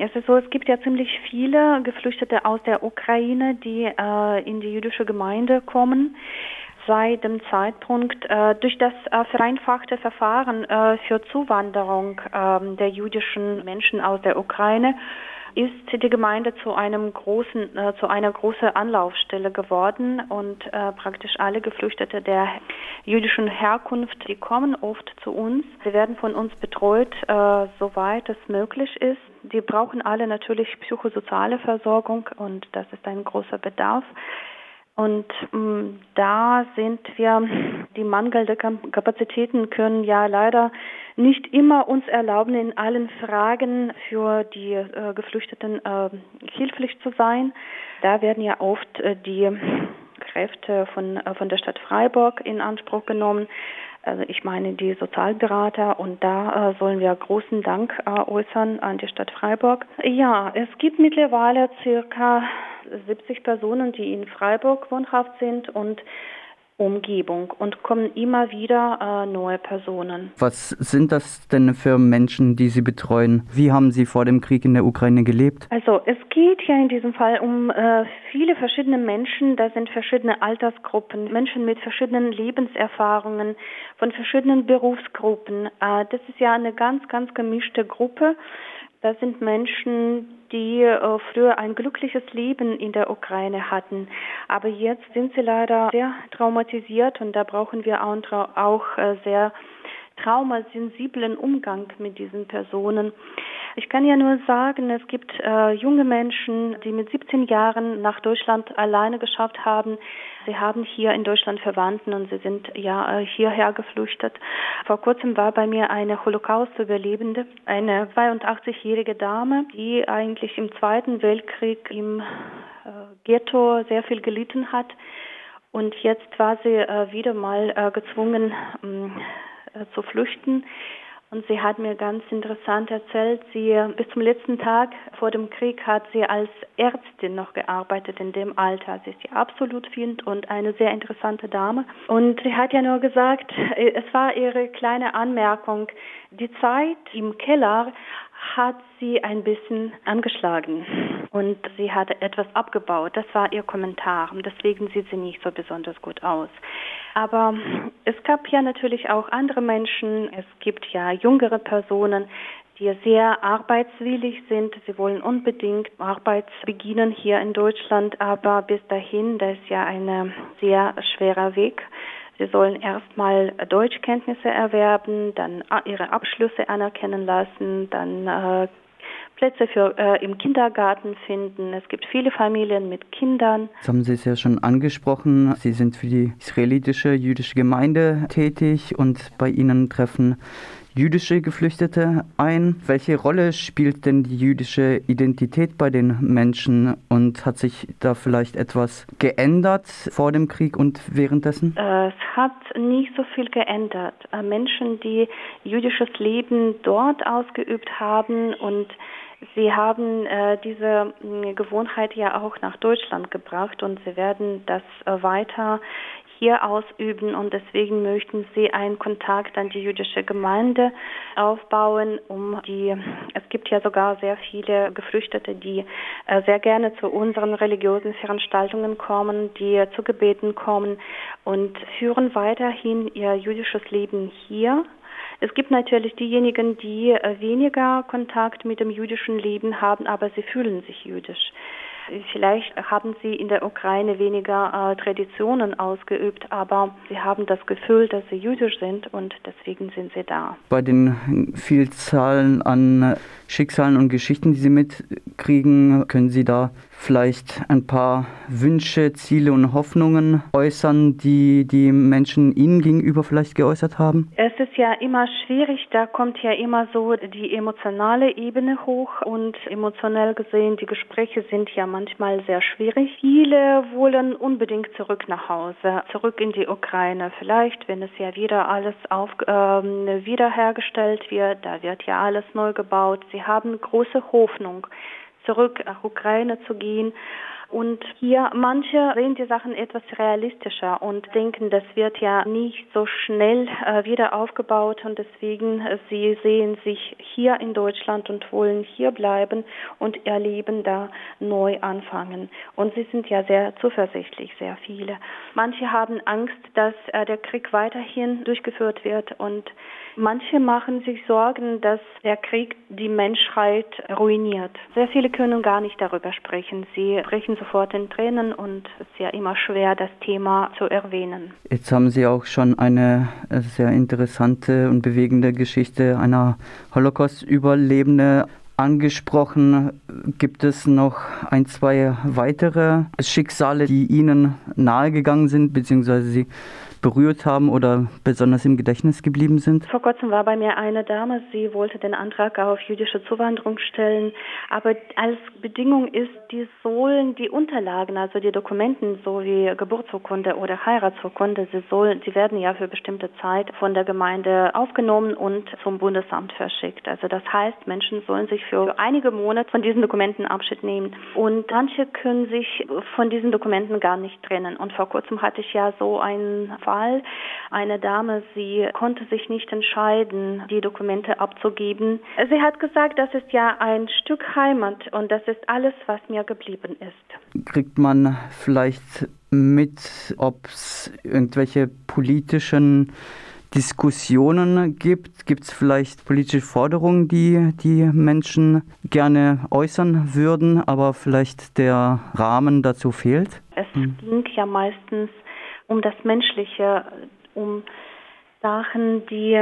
es ist so, es gibt ja ziemlich viele Geflüchtete aus der Ukraine, die äh, in die jüdische Gemeinde kommen. Seit dem Zeitpunkt äh, durch das äh, vereinfachte Verfahren äh, für Zuwanderung ähm, der jüdischen Menschen aus der Ukraine ist die Gemeinde zu einem großen, äh, zu einer großen Anlaufstelle geworden und äh, praktisch alle Geflüchtete der jüdischen Herkunft, die kommen oft zu uns. Sie werden von uns betreut, äh, soweit es möglich ist. Die brauchen alle natürlich psychosoziale Versorgung und das ist ein großer Bedarf. Und ähm, da sind wir, die mangelnde Kapazitäten können ja leider nicht immer uns erlauben, in allen Fragen für die äh, Geflüchteten äh, hilflich zu sein. Da werden ja oft äh, die Kräfte von, äh, von der Stadt Freiburg in Anspruch genommen. Also ich meine die Sozialberater und da äh, sollen wir großen Dank äh, äußern an die Stadt Freiburg. Ja, es gibt mittlerweile circa 70 Personen, die in Freiburg wohnhaft sind und Umgebung und kommen immer wieder äh, neue Personen. Was sind das denn für Menschen, die Sie betreuen? Wie haben Sie vor dem Krieg in der Ukraine gelebt? Also es geht ja in diesem Fall um äh, viele verschiedene Menschen. Da sind verschiedene Altersgruppen, Menschen mit verschiedenen Lebenserfahrungen, von verschiedenen Berufsgruppen. Äh, das ist ja eine ganz, ganz gemischte Gruppe. Das sind Menschen, die äh, früher ein glückliches Leben in der Ukraine hatten. Aber jetzt sind sie leider sehr traumatisiert und da brauchen wir auch, auch äh, sehr traumasensiblen Umgang mit diesen Personen. Ich kann ja nur sagen, es gibt äh, junge Menschen, die mit 17 Jahren nach Deutschland alleine geschafft haben. Sie haben hier in Deutschland Verwandten und sie sind ja äh, hierher geflüchtet. Vor kurzem war bei mir eine Holocaust-Überlebende, eine 82-jährige Dame, die eigentlich im Zweiten Weltkrieg im äh, Ghetto sehr viel gelitten hat. Und jetzt war sie äh, wieder mal äh, gezwungen, ähm, äh, zu flüchten. Und sie hat mir ganz interessant erzählt, sie bis zum letzten Tag vor dem Krieg hat sie als Ärztin noch gearbeitet in dem Alter. Sie ist ja absolut fit und eine sehr interessante Dame. Und sie hat ja nur gesagt, äh, es war ihre kleine Anmerkung, die Zeit im Keller hat sie ein bisschen angeschlagen und sie hatte etwas abgebaut. Das war ihr Kommentar und deswegen sieht sie nicht so besonders gut aus. Aber es gab ja natürlich auch andere Menschen. Es gibt ja jüngere Personen, die sehr arbeitswillig sind. Sie wollen unbedingt Arbeit beginnen hier in Deutschland, aber bis dahin, das ist ja ein sehr schwerer Weg. Sie sollen erstmal Deutschkenntnisse erwerben, dann ihre Abschlüsse anerkennen lassen, dann äh, Plätze für, äh, im Kindergarten finden. Es gibt viele Familien mit Kindern. Das haben Sie es ja schon angesprochen. Sie sind für die israelitische jüdische Gemeinde tätig und bei Ihnen treffen jüdische Geflüchtete ein. Welche Rolle spielt denn die jüdische Identität bei den Menschen und hat sich da vielleicht etwas geändert vor dem Krieg und währenddessen? Es hat nicht so viel geändert. Äh, Menschen, die jüdisches Leben dort ausgeübt haben und Sie haben äh, diese Gewohnheit ja auch nach Deutschland gebracht und Sie werden das äh, weiter hier ausüben und deswegen möchten sie einen Kontakt an die jüdische Gemeinde aufbauen, um die, es gibt ja sogar sehr viele Geflüchtete, die äh, sehr gerne zu unseren religiösen Veranstaltungen kommen, die zu Gebeten kommen und führen weiterhin ihr jüdisches Leben hier es gibt natürlich diejenigen, die äh, weniger Kontakt mit dem jüdischen Leben haben, aber sie fühlen sich jüdisch. Vielleicht haben sie in der Ukraine weniger äh, Traditionen ausgeübt, aber sie haben das Gefühl, dass sie jüdisch sind und deswegen sind sie da. Bei den Vielzahlen an Schicksalen und Geschichten, die Sie mitkriegen, können Sie da vielleicht ein paar Wünsche, Ziele und Hoffnungen äußern, die die Menschen Ihnen gegenüber vielleicht geäußert haben? Es ist ja immer schwierig, da kommt ja immer so die emotionale Ebene hoch und emotionell gesehen, die Gespräche sind ja manchmal sehr schwierig. Viele wollen unbedingt zurück nach Hause, zurück in die Ukraine. Vielleicht, wenn es ja wieder alles auf, äh, wiederhergestellt wird, da wird ja alles neu gebaut. Sie haben große Hoffnung zurück nach Ukraine zu gehen. Und hier manche sehen die Sachen etwas realistischer und denken, das wird ja nicht so schnell äh, wieder aufgebaut und deswegen äh, sie sehen sich hier in Deutschland und wollen hier bleiben und ihr Leben da neu anfangen. Und sie sind ja sehr zuversichtlich, sehr viele. Manche haben Angst, dass äh, der Krieg weiterhin durchgeführt wird und manche machen sich Sorgen, dass der Krieg die Menschheit ruiniert. Sehr viele können gar nicht darüber sprechen. Sie sprechen sofort in Tränen und es ist ja immer schwer, das Thema zu erwähnen. Jetzt haben Sie auch schon eine äh, sehr interessante und bewegende Geschichte einer Holocaust-Überlebende angesprochen. Gibt es noch ein, zwei weitere Schicksale, die Ihnen nahegegangen sind, beziehungsweise Sie berührt haben oder besonders im Gedächtnis geblieben sind? Vor kurzem war bei mir eine Dame, sie wollte den Antrag auf jüdische Zuwanderung stellen, aber als Bedingung ist, die sollen die Unterlagen, also die Dokumenten, so wie Geburtsurkunde oder Heiratsurkunde, sie sollen, sie werden ja für bestimmte Zeit von der Gemeinde aufgenommen und zum Bundesamt verschickt. Also das heißt, Menschen sollen sich für einige Monate von diesen Dokumenten Abschied nehmen und manche können sich von diesen Dokumenten gar nicht trennen. Und vor kurzem hatte ich ja so einen Fall. Eine Dame, sie konnte sich nicht entscheiden, die Dokumente abzugeben. Sie hat gesagt, das ist ja ein Stück Heimat und das ist alles, was mir geblieben ist. Kriegt man vielleicht mit, ob es irgendwelche politischen Diskussionen gibt? Gibt es vielleicht politische Forderungen, die die Menschen gerne äußern würden, aber vielleicht der Rahmen dazu fehlt? Es hm. ging ja meistens um das Menschliche, um Sachen, die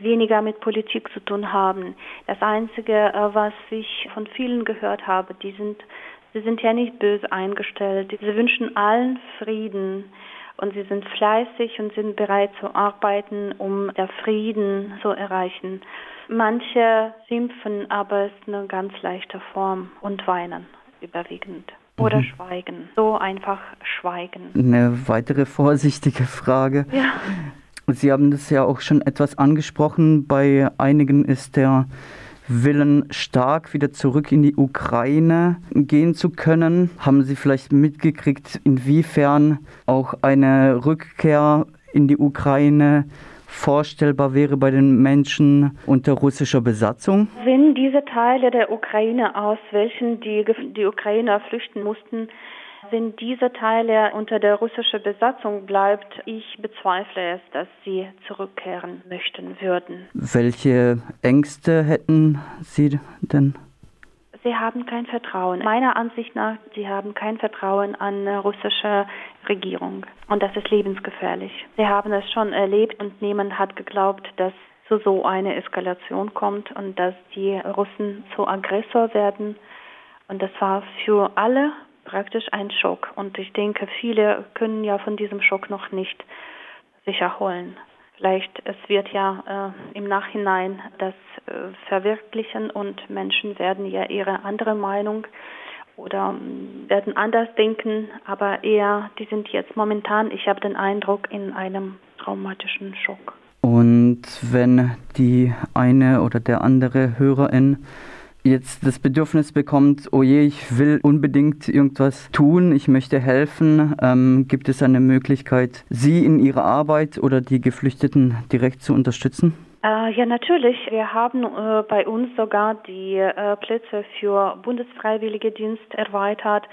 weniger mit Politik zu tun haben. Das Einzige, äh, was ich von vielen gehört habe, die sind, sie sind ja nicht böse eingestellt. Sie wünschen allen Frieden und sie sind fleißig und sind bereit zu arbeiten, um der Frieden zu erreichen. Manche schimpfen, aber es ist eine ganz leichte Form und weinen überwiegend oder mhm. schweigen. So einfach schweigen. Eine weitere vorsichtige Frage. Ja. Sie haben das ja auch schon etwas angesprochen. Bei einigen ist der Willen stark, wieder zurück in die Ukraine gehen zu können. Haben Sie vielleicht mitgekriegt, inwiefern auch eine Rückkehr in die Ukraine vorstellbar wäre bei den Menschen unter russischer Besatzung? Wenn diese Teile der Ukraine, aus welchen die, die Ukrainer flüchten mussten, wenn diese Teile unter der russischen Besatzung bleibt, ich bezweifle es, dass sie zurückkehren möchten würden. Welche Ängste hätten Sie denn? Sie haben kein Vertrauen. Meiner Ansicht nach, sie haben kein Vertrauen an russische Regierung. Und das ist lebensgefährlich. Sie haben es schon erlebt und niemand hat geglaubt, dass zu so einer Eskalation kommt und dass die Russen zu Aggressor werden. Und das war für alle praktisch ein Schock. Und ich denke, viele können ja von diesem Schock noch nicht sich erholen. Vielleicht es wird ja äh, im Nachhinein das äh, verwirklichen und Menschen werden ja ihre andere Meinung oder ähm, werden anders denken, aber eher, die sind jetzt momentan, ich habe den Eindruck, in einem traumatischen Schock. Und wenn die eine oder der andere Hörerin jetzt das Bedürfnis bekommt, oh je, ich will unbedingt irgendwas tun, ich möchte helfen, ähm, gibt es eine Möglichkeit, Sie in Ihrer Arbeit oder die Geflüchteten direkt zu unterstützen? Äh, ja, natürlich. Wir haben äh, bei uns sogar die äh, Plätze für Bundesfreiwilligedienst erweitert.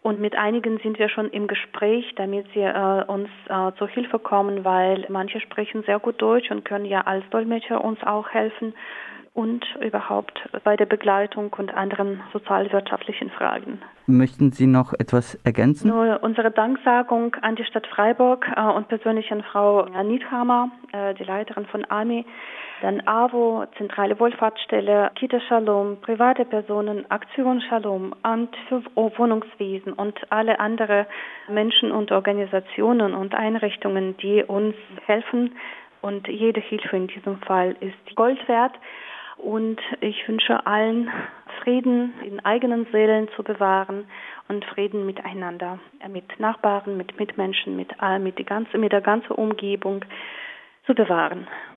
Und mit einigen sind wir schon im Gespräch, damit sie äh, uns äh, zur Hilfe kommen, weil manche sprechen sehr gut Deutsch und können ja als Dolmetscher uns auch helfen und überhaupt bei der Begleitung und anderen sozialwirtschaftlichen Fragen. Möchten Sie noch etwas ergänzen? Nur unsere Danksagung an die Stadt Freiburg äh, und persönlich an Frau Niedhammer, äh, die Leiterin von AMI, dann AWO, Zentrale Wohlfahrtsstelle, Kita Shalom, private Personen, Aktion Shalom, Amt für Wohnungswesen und alle andere Menschen und Organisationen und Einrichtungen, die uns helfen. Und jede Hilfe in diesem Fall ist Gold wert. Und ich wünsche allen Frieden in eigenen Seelen zu bewahren und Frieden miteinander, äh, mit Nachbarn, mit Mitmenschen, mit, mit, die ganze, mit der ganzen Umgebung zu bewahren.